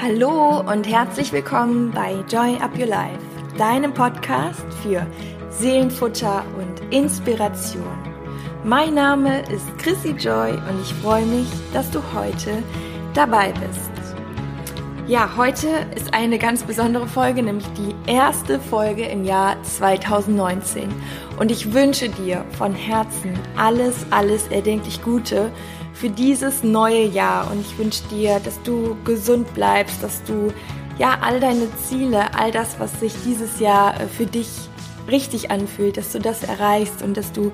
Hallo und herzlich willkommen bei Joy Up Your Life, deinem Podcast für Seelenfutter und Inspiration. Mein Name ist Chrissy Joy und ich freue mich, dass du heute dabei bist. Ja, heute ist eine ganz besondere Folge, nämlich die erste Folge im Jahr 2019. Und ich wünsche dir von Herzen alles, alles erdenklich Gute für dieses neue Jahr. Und ich wünsche dir, dass du gesund bleibst, dass du ja all deine Ziele, all das, was sich dieses Jahr äh, für dich richtig anfühlt, dass du das erreichst und dass du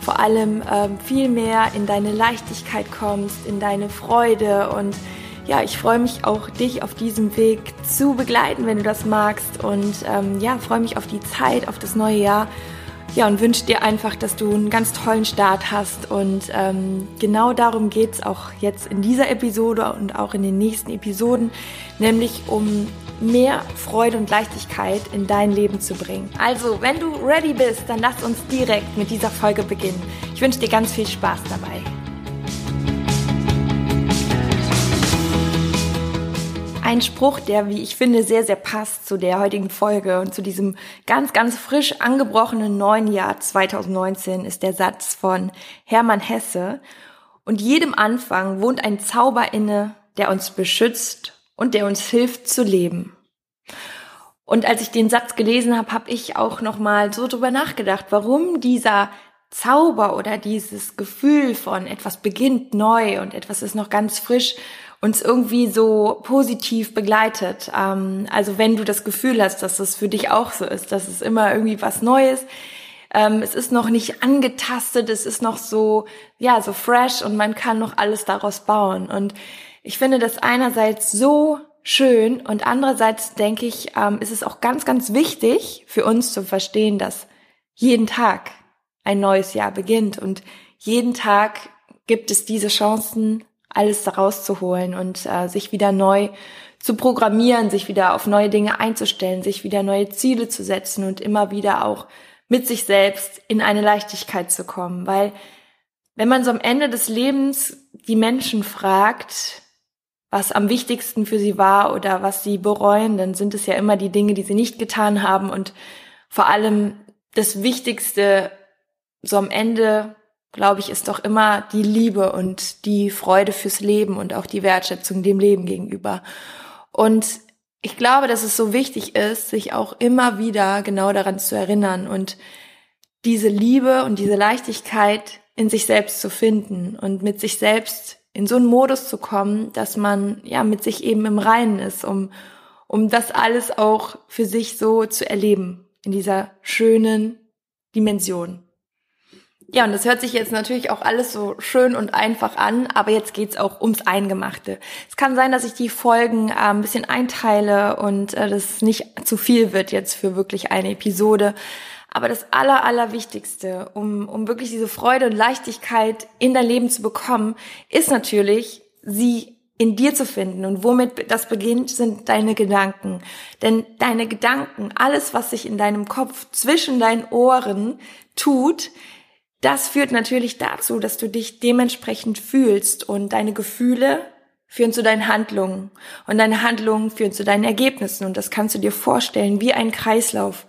vor allem ähm, viel mehr in deine Leichtigkeit kommst, in deine Freude und ja, ich freue mich auch, dich auf diesem Weg zu begleiten, wenn du das magst und ähm, ja, freue mich auf die Zeit, auf das neue Jahr ja, und wünsche dir einfach, dass du einen ganz tollen Start hast. Und ähm, genau darum geht es auch jetzt in dieser Episode und auch in den nächsten Episoden, nämlich um mehr Freude und Leichtigkeit in dein Leben zu bringen. Also, wenn du ready bist, dann lass uns direkt mit dieser Folge beginnen. Ich wünsche dir ganz viel Spaß dabei. Ein Spruch, der, wie ich finde, sehr, sehr passt zu der heutigen Folge und zu diesem ganz, ganz frisch angebrochenen neuen Jahr 2019 ist der Satz von Hermann Hesse. Und jedem Anfang wohnt ein Zauber inne, der uns beschützt und der uns hilft zu leben. Und als ich den Satz gelesen habe, habe ich auch noch mal so drüber nachgedacht, warum dieser Zauber oder dieses Gefühl von etwas beginnt neu und etwas ist noch ganz frisch uns irgendwie so positiv begleitet. Ähm, also wenn du das Gefühl hast, dass es für dich auch so ist, dass es immer irgendwie was Neues, ähm, es ist noch nicht angetastet, es ist noch so, ja, so fresh und man kann noch alles daraus bauen. Und ich finde das einerseits so schön und andererseits denke ich, ähm, ist es auch ganz, ganz wichtig für uns zu verstehen, dass jeden Tag ein neues Jahr beginnt und jeden Tag gibt es diese Chancen, alles daraus zu holen und äh, sich wieder neu zu programmieren, sich wieder auf neue Dinge einzustellen, sich wieder neue Ziele zu setzen und immer wieder auch mit sich selbst in eine Leichtigkeit zu kommen. Weil wenn man so am Ende des Lebens die Menschen fragt, was am wichtigsten für sie war oder was sie bereuen, dann sind es ja immer die Dinge, die sie nicht getan haben und vor allem das Wichtigste so am Ende glaube ich, ist doch immer die Liebe und die Freude fürs Leben und auch die Wertschätzung dem Leben gegenüber. Und ich glaube, dass es so wichtig ist, sich auch immer wieder genau daran zu erinnern und diese Liebe und diese Leichtigkeit in sich selbst zu finden und mit sich selbst in so einen Modus zu kommen, dass man ja mit sich eben im Reinen ist, um, um das alles auch für sich so zu erleben in dieser schönen Dimension. Ja, und das hört sich jetzt natürlich auch alles so schön und einfach an, aber jetzt geht's auch ums Eingemachte. Es kann sein, dass ich die Folgen äh, ein bisschen einteile und äh, das nicht zu viel wird jetzt für wirklich eine Episode. Aber das Aller, Allerwichtigste, um, um wirklich diese Freude und Leichtigkeit in dein Leben zu bekommen, ist natürlich, sie in dir zu finden. Und womit das beginnt, sind deine Gedanken. Denn deine Gedanken, alles, was sich in deinem Kopf zwischen deinen Ohren tut, das führt natürlich dazu, dass du dich dementsprechend fühlst und deine Gefühle führen zu deinen Handlungen und deine Handlungen führen zu deinen Ergebnissen und das kannst du dir vorstellen wie ein Kreislauf.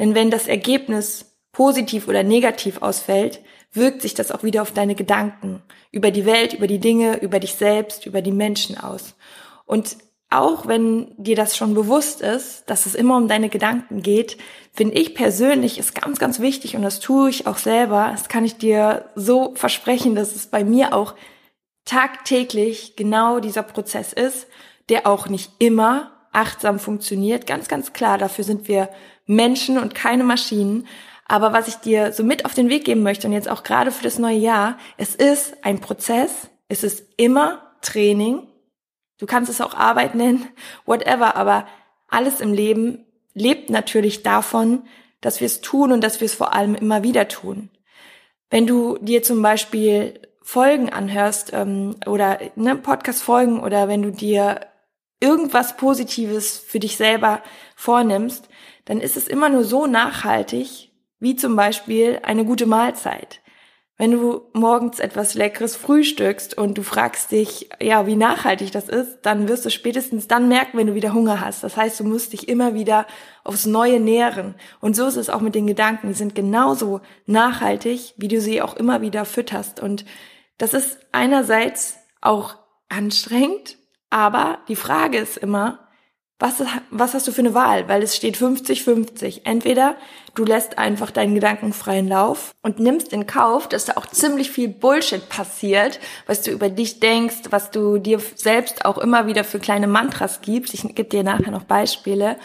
Denn wenn das Ergebnis positiv oder negativ ausfällt, wirkt sich das auch wieder auf deine Gedanken über die Welt, über die Dinge, über dich selbst, über die Menschen aus. Und auch wenn dir das schon bewusst ist, dass es immer um deine Gedanken geht, finde ich persönlich ist ganz, ganz wichtig und das tue ich auch selber. Das kann ich dir so versprechen, dass es bei mir auch tagtäglich genau dieser Prozess ist, der auch nicht immer achtsam funktioniert. Ganz, ganz klar, dafür sind wir Menschen und keine Maschinen. Aber was ich dir so mit auf den Weg geben möchte und jetzt auch gerade für das neue Jahr, es ist ein Prozess, es ist immer Training Du kannst es auch Arbeit nennen, whatever, aber alles im Leben lebt natürlich davon, dass wir es tun und dass wir es vor allem immer wieder tun. Wenn du dir zum Beispiel Folgen anhörst ähm, oder ne, Podcast-Folgen oder wenn du dir irgendwas Positives für dich selber vornimmst, dann ist es immer nur so nachhaltig, wie zum Beispiel eine gute Mahlzeit. Wenn du morgens etwas Leckeres frühstückst und du fragst dich, ja, wie nachhaltig das ist, dann wirst du spätestens dann merken, wenn du wieder Hunger hast. Das heißt, du musst dich immer wieder aufs Neue nähren. Und so ist es auch mit den Gedanken. Die sind genauso nachhaltig, wie du sie auch immer wieder fütterst. Und das ist einerseits auch anstrengend, aber die Frage ist immer, was, was hast du für eine Wahl? Weil es steht 50-50. Entweder du lässt einfach deinen Gedanken freien Lauf und nimmst in Kauf, dass da auch ziemlich viel Bullshit passiert, was du über dich denkst, was du dir selbst auch immer wieder für kleine Mantras gibst. Ich gebe dir nachher noch Beispiele.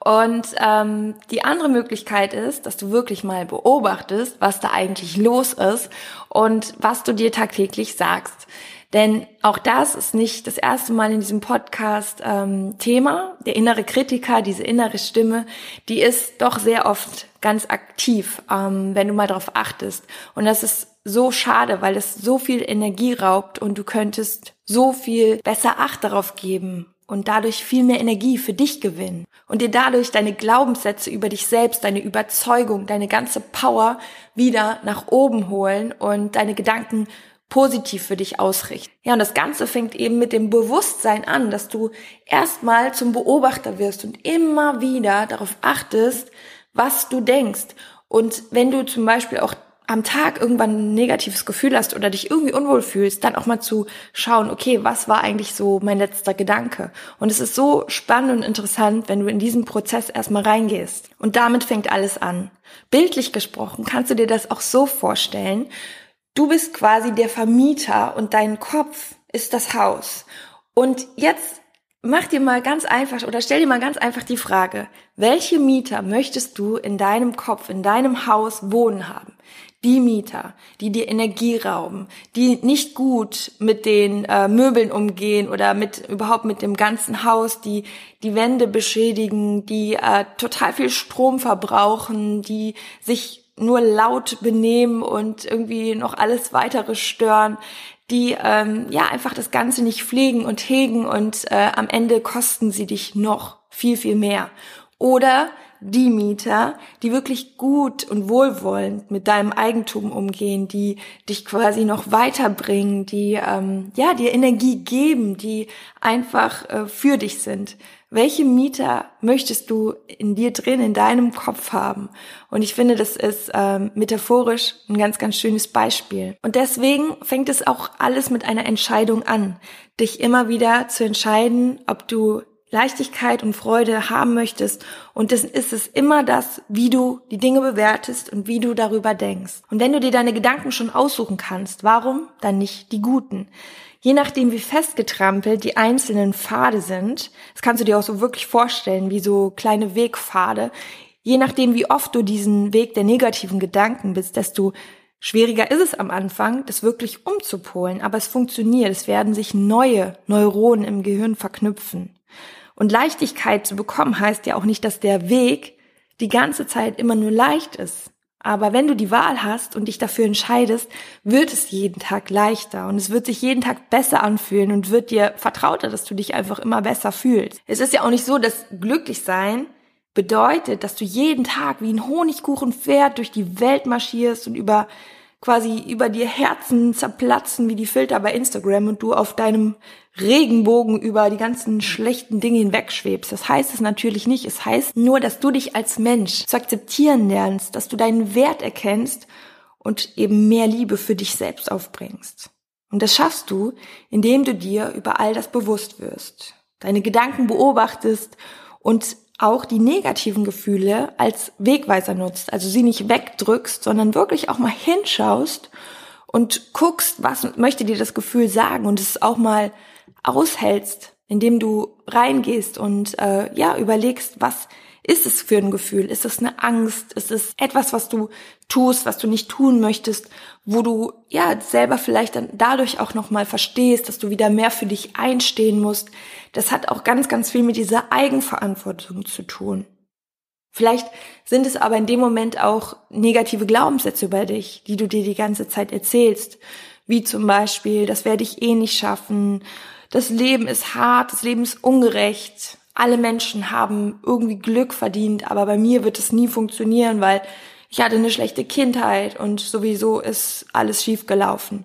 Und ähm, die andere Möglichkeit ist, dass du wirklich mal beobachtest, was da eigentlich los ist und was du dir tagtäglich sagst. Denn auch das ist nicht das erste Mal in diesem Podcast ähm, Thema. Der innere Kritiker, diese innere Stimme, die ist doch sehr oft ganz aktiv, ähm, wenn du mal darauf achtest. Und das ist so schade, weil es so viel Energie raubt und du könntest so viel besser Acht darauf geben und dadurch viel mehr Energie für dich gewinnen und dir dadurch deine Glaubenssätze über dich selbst, deine Überzeugung, deine ganze Power wieder nach oben holen und deine Gedanken positiv für dich ausrichten. Ja, und das Ganze fängt eben mit dem Bewusstsein an, dass du erstmal zum Beobachter wirst und immer wieder darauf achtest, was du denkst. Und wenn du zum Beispiel auch am Tag irgendwann ein negatives Gefühl hast oder dich irgendwie unwohl fühlst, dann auch mal zu schauen, okay, was war eigentlich so mein letzter Gedanke? Und es ist so spannend und interessant, wenn du in diesen Prozess erstmal reingehst. Und damit fängt alles an. Bildlich gesprochen kannst du dir das auch so vorstellen, Du bist quasi der Vermieter und dein Kopf ist das Haus. Und jetzt mach dir mal ganz einfach oder stell dir mal ganz einfach die Frage, welche Mieter möchtest du in deinem Kopf, in deinem Haus wohnen haben? Die Mieter, die dir Energie rauben, die nicht gut mit den äh, Möbeln umgehen oder mit überhaupt mit dem ganzen Haus, die die Wände beschädigen, die äh, total viel Strom verbrauchen, die sich nur laut benehmen und irgendwie noch alles weitere stören, die ähm, ja einfach das Ganze nicht pflegen und hegen und äh, am Ende kosten sie dich noch viel, viel mehr. Oder die Mieter, die wirklich gut und wohlwollend mit deinem Eigentum umgehen, die dich quasi noch weiterbringen, die ähm, ja dir Energie geben, die einfach äh, für dich sind. Welche Mieter möchtest du in dir drin, in deinem Kopf haben? Und ich finde, das ist ähm, metaphorisch ein ganz, ganz schönes Beispiel. Und deswegen fängt es auch alles mit einer Entscheidung an, dich immer wieder zu entscheiden, ob du Leichtigkeit und Freude haben möchtest. Und das ist es immer das, wie du die Dinge bewertest und wie du darüber denkst. Und wenn du dir deine Gedanken schon aussuchen kannst, warum dann nicht die guten? je nachdem, wie festgetrampelt die einzelnen Pfade sind, das kannst du dir auch so wirklich vorstellen, wie so kleine Wegpfade, je nachdem, wie oft du diesen Weg der negativen Gedanken bist, desto schwieriger ist es am Anfang, das wirklich umzupolen. Aber es funktioniert. Es werden sich neue Neuronen im Gehirn verknüpfen. Und Leichtigkeit zu bekommen heißt ja auch nicht, dass der Weg die ganze Zeit immer nur leicht ist. Aber wenn du die Wahl hast und dich dafür entscheidest, wird es jeden Tag leichter und es wird sich jeden Tag besser anfühlen und wird dir vertrauter, dass du dich einfach immer besser fühlst. Es ist ja auch nicht so, dass glücklich sein bedeutet, dass du jeden Tag wie ein Honigkuchenpferd durch die Welt marschierst und über quasi über dir Herzen zerplatzen wie die Filter bei Instagram und du auf deinem Regenbogen über die ganzen schlechten Dinge hinwegschwebst. Das heißt es natürlich nicht. Es heißt nur, dass du dich als Mensch zu akzeptieren lernst, dass du deinen Wert erkennst und eben mehr Liebe für dich selbst aufbringst. Und das schaffst du, indem du dir über all das bewusst wirst, deine Gedanken beobachtest und auch die negativen Gefühle als Wegweiser nutzt, also sie nicht wegdrückst, sondern wirklich auch mal hinschaust und guckst, was möchte dir das Gefühl sagen und es auch mal aushältst, indem du reingehst und äh, ja überlegst, was ist es für ein Gefühl? Ist es eine Angst? Ist es etwas, was du tust, was du nicht tun möchtest, wo du ja selber vielleicht dann dadurch auch noch mal verstehst, dass du wieder mehr für dich einstehen musst? Das hat auch ganz, ganz viel mit dieser Eigenverantwortung zu tun. Vielleicht sind es aber in dem Moment auch negative Glaubenssätze über dich, die du dir die ganze Zeit erzählst, wie zum Beispiel, das werde ich eh nicht schaffen, das Leben ist hart, das Leben ist ungerecht, alle Menschen haben irgendwie Glück verdient, aber bei mir wird es nie funktionieren, weil ich hatte eine schlechte Kindheit und sowieso ist alles schief gelaufen.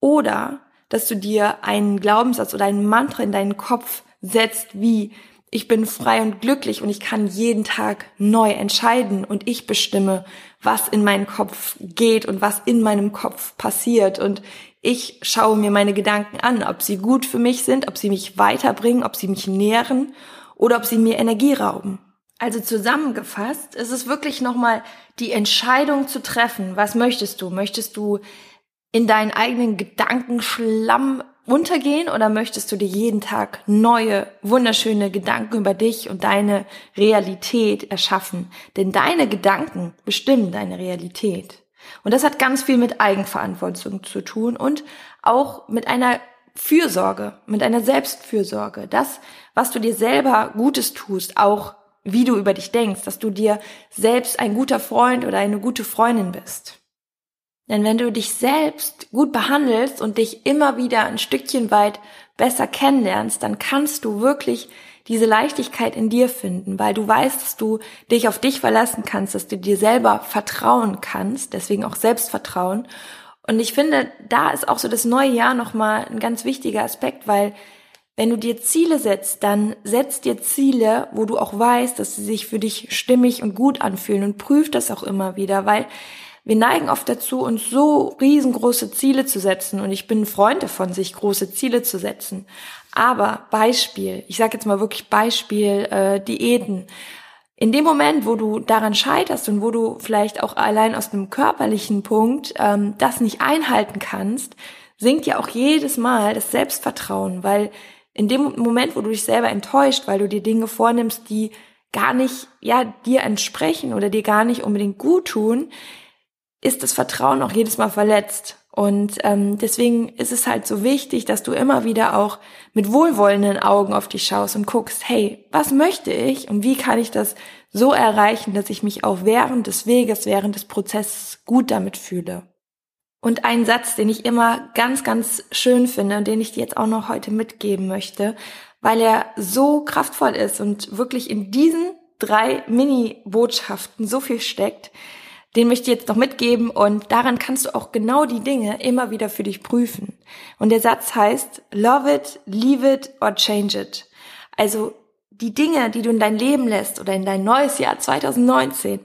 Oder dass du dir einen Glaubenssatz oder ein Mantra in deinen Kopf setzt, wie ich bin frei und glücklich und ich kann jeden Tag neu entscheiden und ich bestimme, was in meinen Kopf geht und was in meinem Kopf passiert und ich schaue mir meine Gedanken an, ob sie gut für mich sind, ob sie mich weiterbringen, ob sie mich nähren oder ob sie mir Energie rauben. Also zusammengefasst ist es wirklich nochmal die Entscheidung zu treffen. Was möchtest du? Möchtest du in deinen eigenen Gedankenschlamm untergehen oder möchtest du dir jeden Tag neue, wunderschöne Gedanken über dich und deine Realität erschaffen? Denn deine Gedanken bestimmen deine Realität. Und das hat ganz viel mit Eigenverantwortung zu tun und auch mit einer Fürsorge, mit einer Selbstfürsorge. Das, was du dir selber Gutes tust, auch wie du über dich denkst, dass du dir selbst ein guter Freund oder eine gute Freundin bist. Denn wenn du dich selbst gut behandelst und dich immer wieder ein Stückchen weit besser kennenlernst, dann kannst du wirklich diese Leichtigkeit in dir finden, weil du weißt, dass du dich auf dich verlassen kannst, dass du dir selber vertrauen kannst, deswegen auch Selbstvertrauen. Und ich finde, da ist auch so das neue Jahr nochmal ein ganz wichtiger Aspekt, weil wenn du dir Ziele setzt, dann setz dir Ziele, wo du auch weißt, dass sie sich für dich stimmig und gut anfühlen und prüf das auch immer wieder, weil wir neigen oft dazu, uns so riesengroße Ziele zu setzen und ich bin ein Freund davon, sich große Ziele zu setzen. Aber Beispiel, ich sage jetzt mal wirklich Beispiel äh, Diäten. In dem Moment, wo du daran scheiterst und wo du vielleicht auch allein aus einem körperlichen Punkt ähm, das nicht einhalten kannst, sinkt ja auch jedes Mal das Selbstvertrauen, weil in dem Moment, wo du dich selber enttäuscht, weil du dir Dinge vornimmst, die gar nicht ja dir entsprechen oder dir gar nicht unbedingt gut tun, ist das Vertrauen auch jedes Mal verletzt. Und ähm, deswegen ist es halt so wichtig, dass du immer wieder auch mit wohlwollenden Augen auf dich schaust und guckst, hey, was möchte ich und wie kann ich das so erreichen, dass ich mich auch während des Weges, während des Prozesses gut damit fühle. Und ein Satz, den ich immer ganz, ganz schön finde und den ich dir jetzt auch noch heute mitgeben möchte, weil er so kraftvoll ist und wirklich in diesen drei Mini-Botschaften so viel steckt, den möchte ich jetzt noch mitgeben und daran kannst du auch genau die Dinge immer wieder für dich prüfen. Und der Satz heißt, love it, leave it or change it. Also die Dinge, die du in dein Leben lässt oder in dein neues Jahr 2019,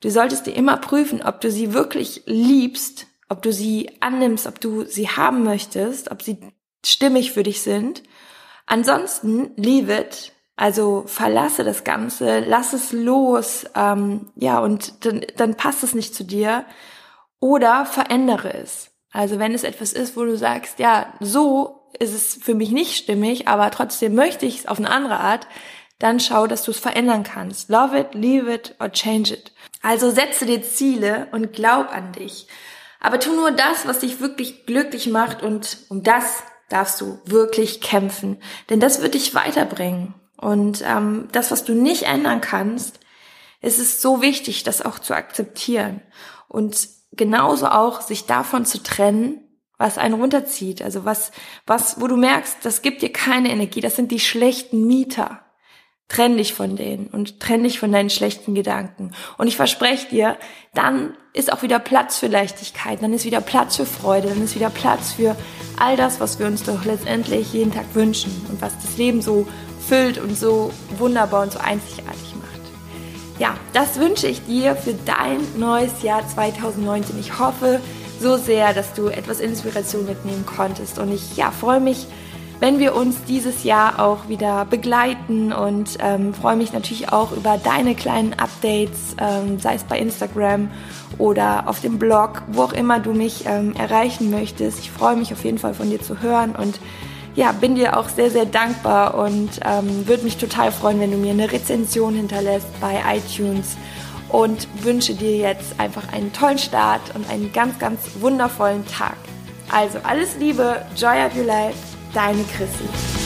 du solltest dir immer prüfen, ob du sie wirklich liebst, ob du sie annimmst, ob du sie haben möchtest, ob sie stimmig für dich sind. Ansonsten leave it also verlasse das Ganze, lass es los, ähm, ja, und dann, dann passt es nicht zu dir. Oder verändere es. Also wenn es etwas ist, wo du sagst, ja, so ist es für mich nicht stimmig, aber trotzdem möchte ich es auf eine andere Art, dann schau, dass du es verändern kannst. Love it, leave it or change it. Also setze dir Ziele und glaub an dich. Aber tu nur das, was dich wirklich glücklich macht und um das darfst du wirklich kämpfen. Denn das wird dich weiterbringen. Und ähm, das, was du nicht ändern kannst, es ist so wichtig, das auch zu akzeptieren. Und genauso auch sich davon zu trennen, was einen runterzieht. Also was, was, wo du merkst, das gibt dir keine Energie, das sind die schlechten Mieter. Trenn dich von denen und trenn dich von deinen schlechten Gedanken. Und ich verspreche dir, dann ist auch wieder Platz für Leichtigkeit, dann ist wieder Platz für Freude, dann ist wieder Platz für all das, was wir uns doch letztendlich jeden Tag wünschen und was das Leben so füllt und so wunderbar und so einzigartig macht. Ja, das wünsche ich dir für dein neues Jahr 2019. Ich hoffe so sehr, dass du etwas Inspiration mitnehmen konntest und ich ja, freue mich, wenn wir uns dieses Jahr auch wieder begleiten und ähm, freue mich natürlich auch über deine kleinen Updates, ähm, sei es bei Instagram oder auf dem Blog, wo auch immer du mich ähm, erreichen möchtest. Ich freue mich auf jeden Fall von dir zu hören und ja, bin dir auch sehr, sehr dankbar und ähm, würde mich total freuen, wenn du mir eine Rezension hinterlässt bei iTunes und wünsche dir jetzt einfach einen tollen Start und einen ganz, ganz wundervollen Tag. Also alles Liebe, Joy of Your Life, deine Chrissy.